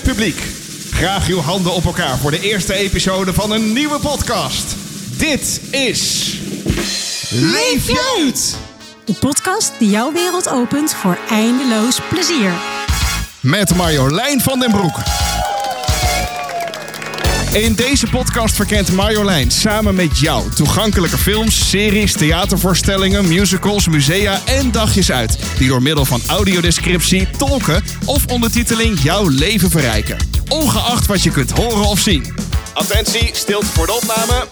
Publiek, graag uw handen op elkaar voor de eerste episode van een nieuwe podcast. Dit is. Leef je uit! De podcast die jouw wereld opent voor eindeloos plezier. Met Marjolein van den Broek. In deze podcast verkent Marjolein samen met jou toegankelijke films, series, theatervoorstellingen, musicals, musea en dagjes uit. Die door middel van audiodescriptie, tolken of ondertiteling jouw leven verrijken. Ongeacht wat je kunt horen of zien. Attentie, stilte voor de opname.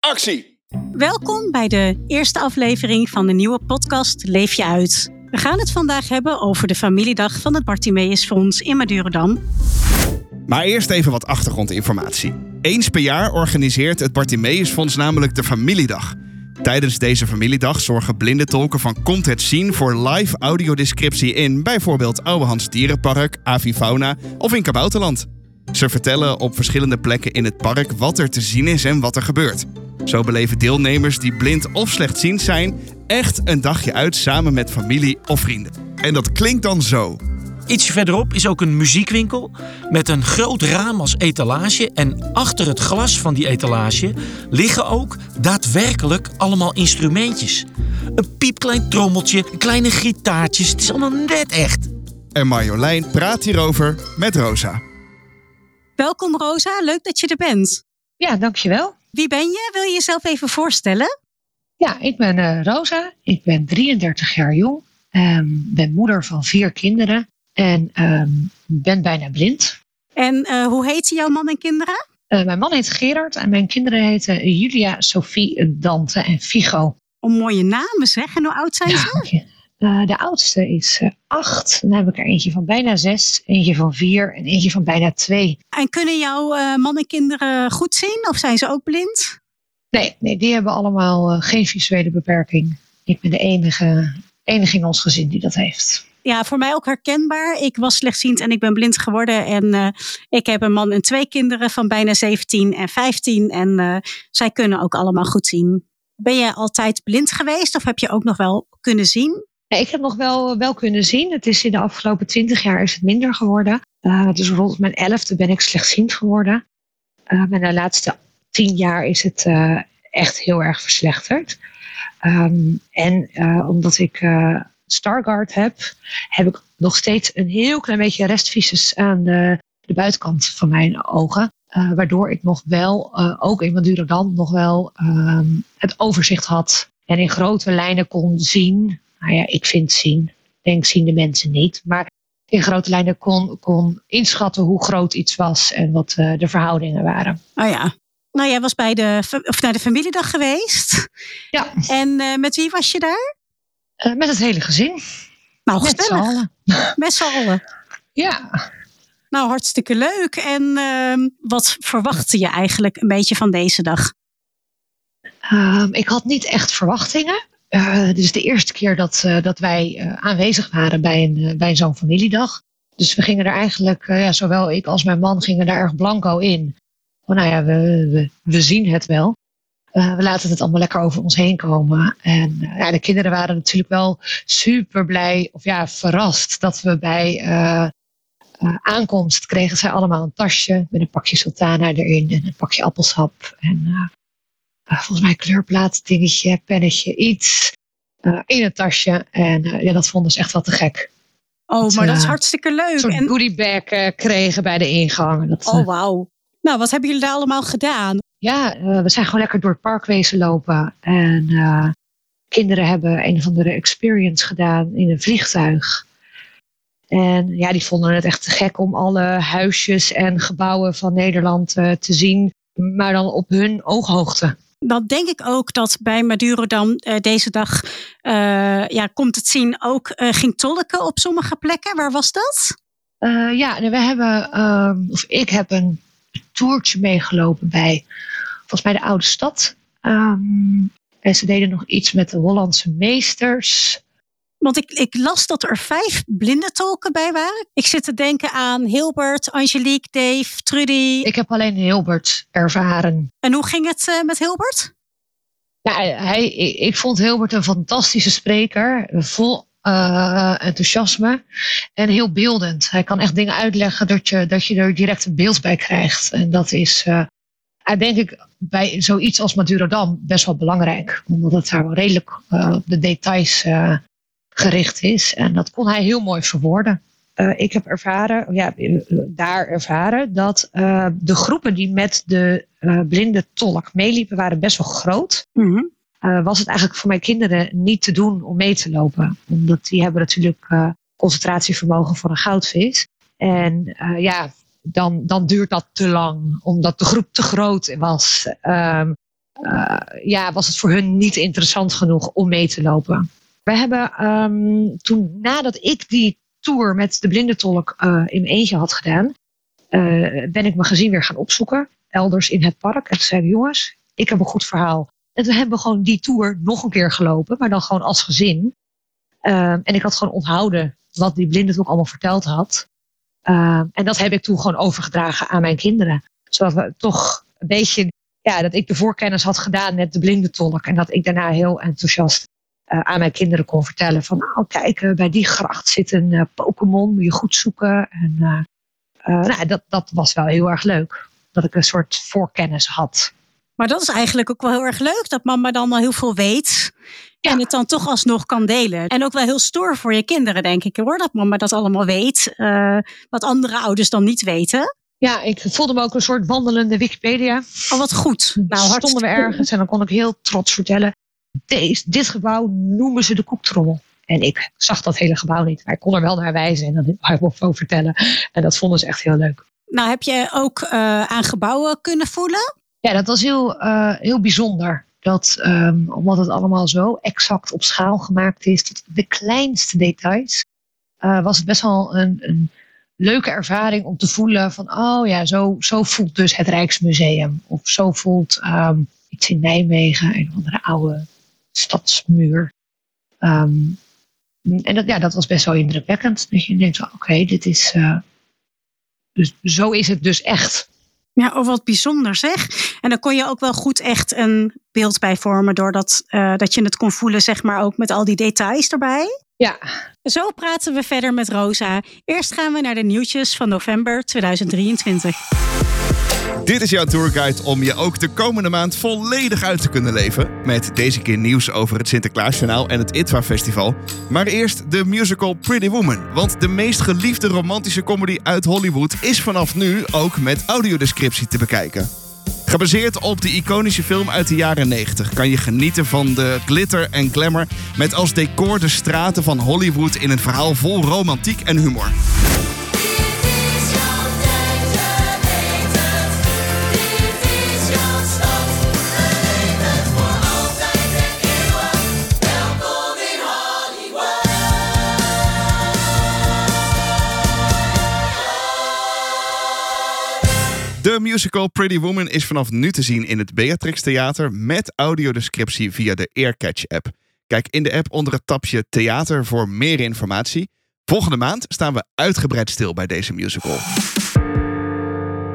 Actie! Welkom bij de eerste aflevering van de nieuwe podcast Leef je uit. We gaan het vandaag hebben over de familiedag van het Bartimeus Fonds in Madurodam. Maar eerst even wat achtergrondinformatie. Eens per jaar organiseert het Bartimeus Fonds namelijk de Familiedag. Tijdens deze familiedag zorgen blinde tolken van het Zien voor live audiodescriptie in bijvoorbeeld Ouwehans Dierenpark, Avifauna of in Kabouterland. Ze vertellen op verschillende plekken in het park wat er te zien is en wat er gebeurt. Zo beleven deelnemers die blind of slechtziend zijn echt een dagje uit samen met familie of vrienden. En dat klinkt dan zo. Ietsje verderop is ook een muziekwinkel met een groot raam als etalage. En achter het glas van die etalage liggen ook daadwerkelijk allemaal instrumentjes. Een piepklein trommeltje, kleine gitaartjes. Het is allemaal net echt. En Marjolein praat hierover met Rosa. Welkom Rosa, leuk dat je er bent. Ja, dankjewel. Wie ben je? Wil je jezelf even voorstellen? Ja, ik ben uh, Rosa. Ik ben 33 jaar jong. Um, ben moeder van vier kinderen. En um, ben bijna blind. En uh, hoe heet jouw man en kinderen? Uh, mijn man heet Gerard en mijn kinderen heten Julia, Sophie, Dante en Figo. Oh, mooie namen zeg. En hoe oud zijn ja, ze? Uh, de oudste is acht. Dan heb ik er eentje van bijna zes, eentje van vier en eentje van bijna twee. En kunnen jouw man en kinderen goed zien of zijn ze ook blind? Nee, nee die hebben allemaal geen visuele beperking. Ik ben de enige, enige in ons gezin die dat heeft ja, voor mij ook herkenbaar. Ik was slechtziend en ik ben blind geworden. En uh, ik heb een man en twee kinderen van bijna 17 en 15. En uh, zij kunnen ook allemaal goed zien. Ben je altijd blind geweest of heb je ook nog wel kunnen zien? Ik heb nog wel, wel kunnen zien. Het is in de afgelopen 20 jaar is het minder geworden. Uh, dus rond mijn elfde ben ik slechtziend geworden. maar de laatste 10 jaar is het echt heel erg verslechterd. Um, en omdat ik Stargard heb, heb ik nog steeds een heel klein beetje restvisus aan de, de buitenkant van mijn ogen. Uh, waardoor ik nog wel, uh, ook in Madurodam, nog wel uh, het overzicht had. En in grote lijnen kon zien. Nou ja, ik vind zien. Denk zien de mensen niet. Maar in grote lijnen kon, kon inschatten hoe groot iets was en wat uh, de verhoudingen waren. Oh ja. Nou, jij was bij de, of naar de familiedag geweest. Ja. En met wie was je daar? Uh, met het hele gezin. Nou, met z'n allen. Met z'n allen. Ja. Nou, hartstikke leuk. En uh, wat verwachtte je eigenlijk een beetje van deze dag? Uh, ik had niet echt verwachtingen. Uh, dit is de eerste keer dat, dat wij aanwezig waren bij, een, bij zo'n familiedag. Dus we gingen er eigenlijk, ja, zowel ik als mijn man gingen daar erg blanco in. Van, nou ja, we, we, we zien het wel. Uh, we laten het allemaal lekker over ons heen komen. En uh, ja, de kinderen waren natuurlijk wel super blij, of ja, verrast dat we bij uh, aankomst kregen zij allemaal een tasje met een pakje sultana erin en een pakje appelsap. En volgens mij kleurplaat, dingetje, pennetje, iets in het tasje. En ja, dat vonden ze echt wel te gek. Oh, dat, maar dat is hartstikke leuk. Een soort en... goodiebag kregen bij de ingang. Dat, oh, wauw. Nou, wat hebben jullie daar allemaal gedaan? Ja, uh, we zijn gewoon lekker door het park wezen lopen. En uh, kinderen hebben een of andere experience gedaan in een vliegtuig. En ja, die vonden het echt te gek om alle huisjes en gebouwen van Nederland uh, te zien. Maar dan op hun ooghoogte. Dan denk ik ook dat bij Madurodam deze dag ja, komt het zien ook ging tolken op sommige plekken. Waar was dat? ja, we hebben, of ik heb een toertje meegelopen bij volgens mij de oude stad. Um, en ze deden nog iets met de Hollandse meesters. Want ik, ik las dat er vijf blinde tolken bij waren. Ik zit te denken aan Hilbert, Angelique, Dave, Trudy. Ik heb alleen Hilbert ervaren. En hoe ging het uh, met Hilbert? Ja, hij, ik vond Hilbert een fantastische spreker. Vol uh, enthousiasme en heel beeldend. Hij kan echt dingen uitleggen dat je, dat je er direct een beeld bij krijgt. En dat is, uh, denk ik, bij zoiets als Madurodam best wel belangrijk. Omdat het daar wel redelijk uh, op de details gericht is. En dat kon hij heel mooi verwoorden. ik heb ervaren, ja, daar ervaren, dat de groepen die met de blinde tolk meeliepen, waren best wel groot. Mm -hmm uh, was het eigenlijk voor mijn kinderen niet te doen om mee te lopen. Omdat die hebben natuurlijk uh, concentratievermogen voor een goudvis. En uh, ja, dan, dan duurt dat te lang, omdat de groep te groot was. Um, ja, was het voor hun niet interessant genoeg om mee te lopen. We hebben um, toen, nadat ik die tour met de blindentolk in eentje had gedaan, ben ik mijn gezin weer gaan opzoeken, elders in het park. En toen zei ik, jongens, ik heb een goed verhaal en toen hebben we gewoon die tour nog een keer gelopen, maar dan gewoon als gezin. Um, en ik had gewoon onthouden wat die blinde ook allemaal verteld had. Um, en dat heb ik toen gewoon overgedragen aan mijn kinderen. Zodat we toch een beetje, ja, dat ik de voorkennis had gedaan met de blinde tolk. En dat ik daarna heel enthousiast uh, aan mijn kinderen kon vertellen van, nou kijk, uh, bij die gracht zit een uh, Pokémon, moet je goed zoeken. En nou, dat, dat was wel heel erg leuk. Dat ik een soort voorkennis had. Maar dat is eigenlijk ook wel heel erg leuk, dat mama dan al heel veel weet. Ja. En het dan toch alsnog kan delen. En ook wel heel stoer voor je kinderen, denk ik hoor. Dat mama dat allemaal weet. Uh, wat andere ouders dan niet weten. Ja, ik voelde me ook een soort wandelende Wikipedia. Oh, wat goed. Nou, stonden we ergens en dan kon ik heel trots vertellen. Deze, dit gebouw noemen ze de koektrommel. En ik zag dat hele gebouw niet, maar ik kon er wel naar wijzen en dan over vertellen. En dat vonden ze echt heel leuk. Nou, heb je ook uh, aan gebouwen kunnen voelen? Ja, dat was heel, uh, heel bijzonder. Dat, um, omdat het allemaal zo exact op schaal gemaakt is, tot de kleinste details, uh, was het best wel een, een, leuke ervaring om te voelen van, oh ja, zo, zo voelt dus het Rijksmuseum. Of zo voelt um, iets in Nijmegen, een andere oude stadsmuur. Um, en dat, ja, dat was best wel indrukwekkend. Dat je denkt, oké, dit is, uh, dus zo is het dus echt. Ja, of wat bijzonder zeg. En dan kon je ook wel goed echt een beeld bij vormen, doordat uh, dat je het kon voelen, zeg maar, ook met al die details erbij. Ja. Zo praten we verder met Rosa. Eerst gaan we naar de nieuwtjes van november 2023. Dit is jouw tourguide om je ook de komende maand volledig uit te kunnen leven. Met deze keer nieuws over het Sinterklaasjournaal en het ITWA Festival. Maar eerst de musical Pretty Woman. Want de meest geliefde romantische comedy uit Hollywood is vanaf nu ook met audiodescriptie te bekijken. Gebaseerd op de iconische film uit de jaren 90 kan je genieten van de glitter en glamour met als decor de straten van Hollywood in een verhaal vol romantiek en humor. De musical Pretty Woman is vanaf nu te zien in het Beatrix Theater met audiodescriptie via de Earcatch app. Kijk in de app onder het tapje Theater voor meer informatie. Volgende maand staan we uitgebreid stil bij deze musical.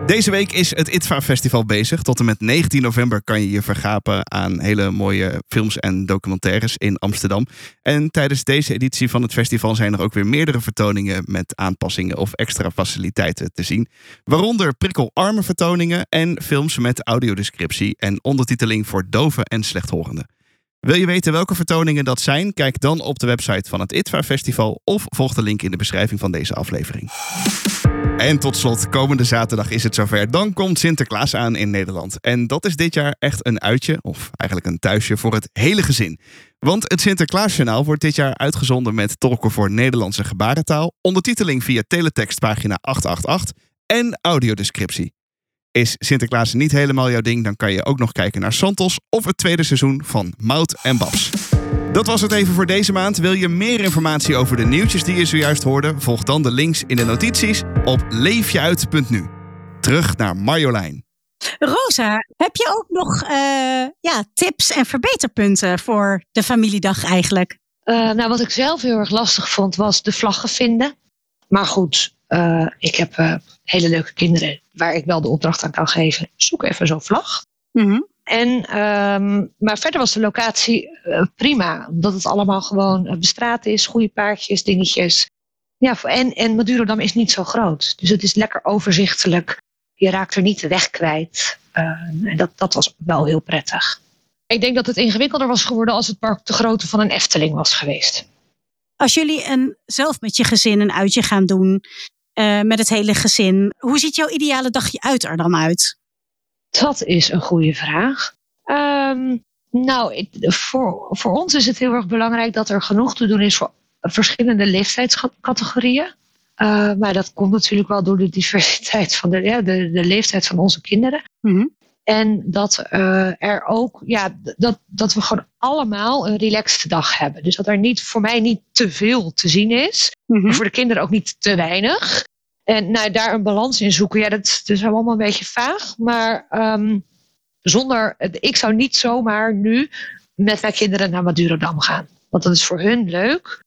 Deze week is het ITVA Festival bezig. Tot en met 19 november kan je je vergapen aan hele mooie films en documentaires in Amsterdam. En tijdens deze editie van het festival zijn er ook weer meerdere vertoningen met aanpassingen of extra faciliteiten te zien. Waaronder prikkelarme vertoningen en films met audiodescriptie en ondertiteling voor doven en slechthorenden. Wil je weten welke vertoningen dat zijn? Kijk dan op de website van het ITVA Festival of volg de link in de beschrijving van deze aflevering. En tot slot, komende zaterdag is het zover. Dan komt Sinterklaas aan in Nederland. En dat is dit jaar echt een uitje, of eigenlijk een thuisje voor het hele gezin. Want het Sinterklaasjournaal wordt dit jaar uitgezonden met tolken voor Nederlandse gebarentaal, ondertiteling via teletext pagina 888 en audiodescriptie. Is Sinterklaas niet helemaal jouw ding, dan kan je ook nog kijken naar Santos of het tweede seizoen van Mout en Babs. Dat was het even voor deze maand. Wil je meer informatie over de nieuwtjes die je zojuist hoorde? Volg dan de links in de notities op leefjeuit.nu. Terug naar Marjolein. Rosa, heb je ook nog uh, ja, tips en verbeterpunten voor de familiedag eigenlijk? Uh, nou, wat ik zelf heel erg lastig vond, was de vlaggen vinden. Maar goed, uh, ik heb hele leuke kinderen waar ik wel de opdracht aan kan geven. Zoek even zo'n vlag. Mm -hmm. En, ehm, maar verder was de locatie eh, prima. Omdat het allemaal gewoon uh, bestraat is. Goede paardjes, dingetjes. Ja, en, en Madurodam is niet zo groot. Dus het is lekker overzichtelijk. Je raakt er niet de weg kwijt. Uh, en dat, dat was wel heel prettig. Ik denk dat het ingewikkelder was geworden als het park de grootte van een Efteling was geweest. Als jullie een, zelf met je gezin een uitje gaan doen, uh, met het hele gezin, hoe ziet jouw ideale dagje uit er dan uit? Dat is een goede vraag. Um, nou, voor, voor ons is het heel erg belangrijk dat er genoeg te doen is voor verschillende leeftijdscategorieën. Uh, maar dat komt natuurlijk wel door de diversiteit van de, ja, de, de leeftijd van onze kinderen. Mm-hmm. En dat uh, er ook, ja, dat, dat we gewoon allemaal een relaxed dag hebben. Dus dat er niet, voor mij niet te veel te zien is. Maar voor de kinderen ook niet te weinig. En nou, daar een balans in zoeken, ja, dat, is allemaal een beetje vaag. Maar um, zonder, ik zou niet zomaar nu met mijn kinderen naar Madurodam gaan. Want dat is voor hun leuk,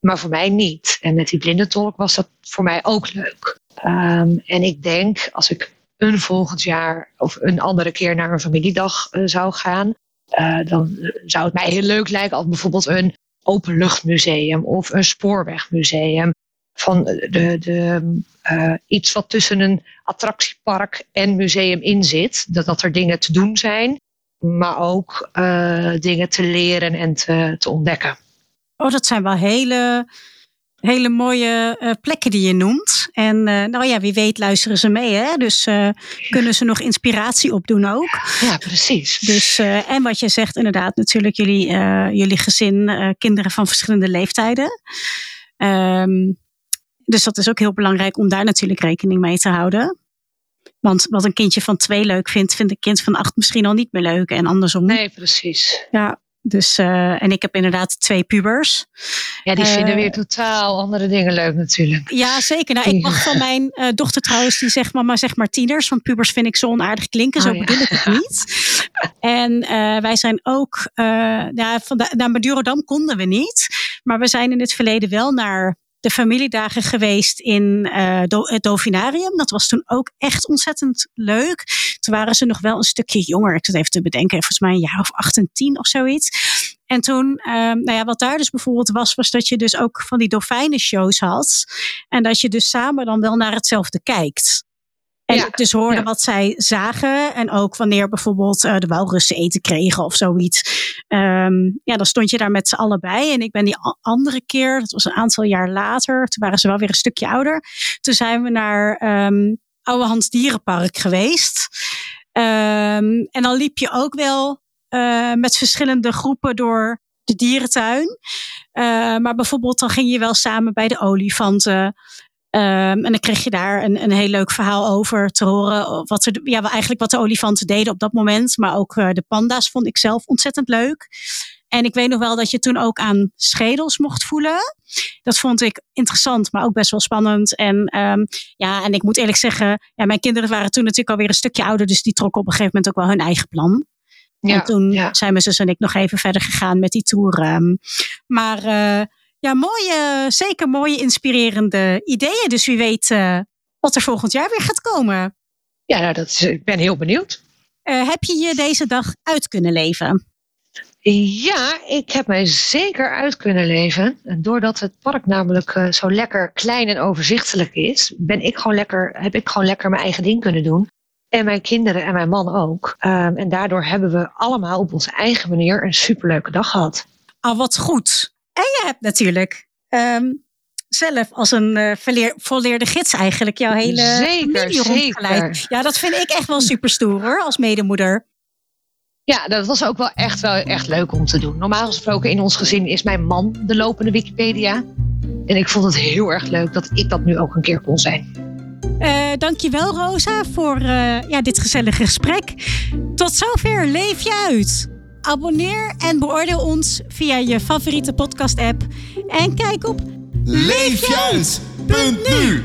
maar voor mij niet. En met die blindentolk was dat voor mij ook leuk. Um, en ik denk, als ik een volgend jaar of een andere keer naar een familiedag uh, zou gaan, uh, dan zou het mij heel leuk lijken als bijvoorbeeld een openluchtmuseum of een spoorwegmuseum. Van de, de, uh, iets wat tussen een attractiepark en museum in zit. Dat, dat er dingen te doen zijn, maar ook dingen te leren en te, te ontdekken. Oh, dat zijn wel hele, hele mooie uh, plekken die je noemt. En uh, nou ja, wie weet luisteren ze mee. Hè? Dus uh, kunnen ze nog inspiratie opdoen ook. Ja, precies. Dus, en wat je zegt inderdaad natuurlijk jullie, jullie gezin, kinderen van verschillende leeftijden. Um, dus dat is ook heel belangrijk om daar natuurlijk rekening mee te houden. Want wat een kindje van twee leuk vindt, vindt een kind van acht misschien al niet meer leuk. En andersom. Nee, precies. Ja, dus, uh, en ik heb inderdaad twee pubers. Ja, die uh, vinden weer totaal andere dingen leuk natuurlijk. Ja, zeker. Nou, ik mag van mijn uh, dochter trouwens, die zegt mama zeg maar tieners. Want pubers vind ik zo onaardig klinken, zo oh, bedoel ja. ik het niet. en wij zijn ook, ja, van de, naar Madurodam konden we niet. Maar we zijn in het verleden wel naar de familiedagen geweest in uh, het Dovinarium. Dat was toen ook echt ontzettend leuk. Toen waren ze nog wel een stukje jonger. Ik zat even te bedenken, volgens mij een jaar of acht en tien of zoiets. En toen, um, nou ja, wat daar dus bijvoorbeeld was, was dat je dus ook van die dolfijnenshows had. En dat je dus samen dan wel naar hetzelfde kijkt. En ja, dus hoorde ja. wat zij zagen. En ook wanneer bijvoorbeeld uh, de walrussen eten kregen of zoiets. Um, ja, dan stond je daar met z'n allen bij. En ik ben die andere keer, dat was een aantal jaar later. Toen waren ze wel weer een stukje ouder. Toen zijn we naar um, Oude Hans Dierenpark geweest. Um, en dan liep je ook wel uh, met verschillende groepen door de dierentuin. Uh, maar bijvoorbeeld dan ging je wel samen bij de olifanten. Um, en dan kreeg je daar een, een heel leuk verhaal over te horen. Wat er, ja, eigenlijk wat de olifanten deden op dat moment. Maar ook uh, de panda's vond ik zelf ontzettend leuk. En ik weet nog wel dat je toen ook aan schedels mocht voelen. Dat vond ik interessant, maar ook best wel spannend. En um, ja, en ik moet eerlijk zeggen, ja, mijn kinderen waren toen natuurlijk alweer een stukje ouder. Dus die trokken op een gegeven moment ook wel hun eigen plan. Ja, en toen ja. zijn mijn zus en ik nog even verder gegaan met die tour. Um, maar uh, ja, mooie, zeker mooie inspirerende ideeën. Dus wie weet uh, wat er volgend jaar weer gaat komen. Ja, nou, dat is, ik ben heel benieuwd. Uh, heb je je deze dag uit kunnen leven? Ja, ik heb mij zeker uit kunnen leven. Doordat het park namelijk uh, zo lekker klein en overzichtelijk is, ben ik gewoon lekker, heb ik gewoon lekker mijn eigen ding kunnen doen. En mijn kinderen en mijn man ook. Um, en daardoor hebben we allemaal op onze eigen manier een superleuke dag gehad. Ah, wat goed. En je hebt natuurlijk um, zelf als een uh, verleer, volleerde gids eigenlijk jouw hele zeker, zeker. Ja, dat vind ik echt wel super stoer hoor, als medemoeder. Ja, dat was ook wel echt, wel echt leuk om te doen. Normaal gesproken in ons gezin is mijn man de lopende Wikipedia. En ik vond het heel erg leuk dat ik dat nu ook een keer kon zijn. Uh, dankjewel Rosa voor uh, ja, dit gezellige gesprek. Tot zover Leef je uit. Abonneer en beoordeel ons via je favoriete podcast app. En kijk op leefjuist.nu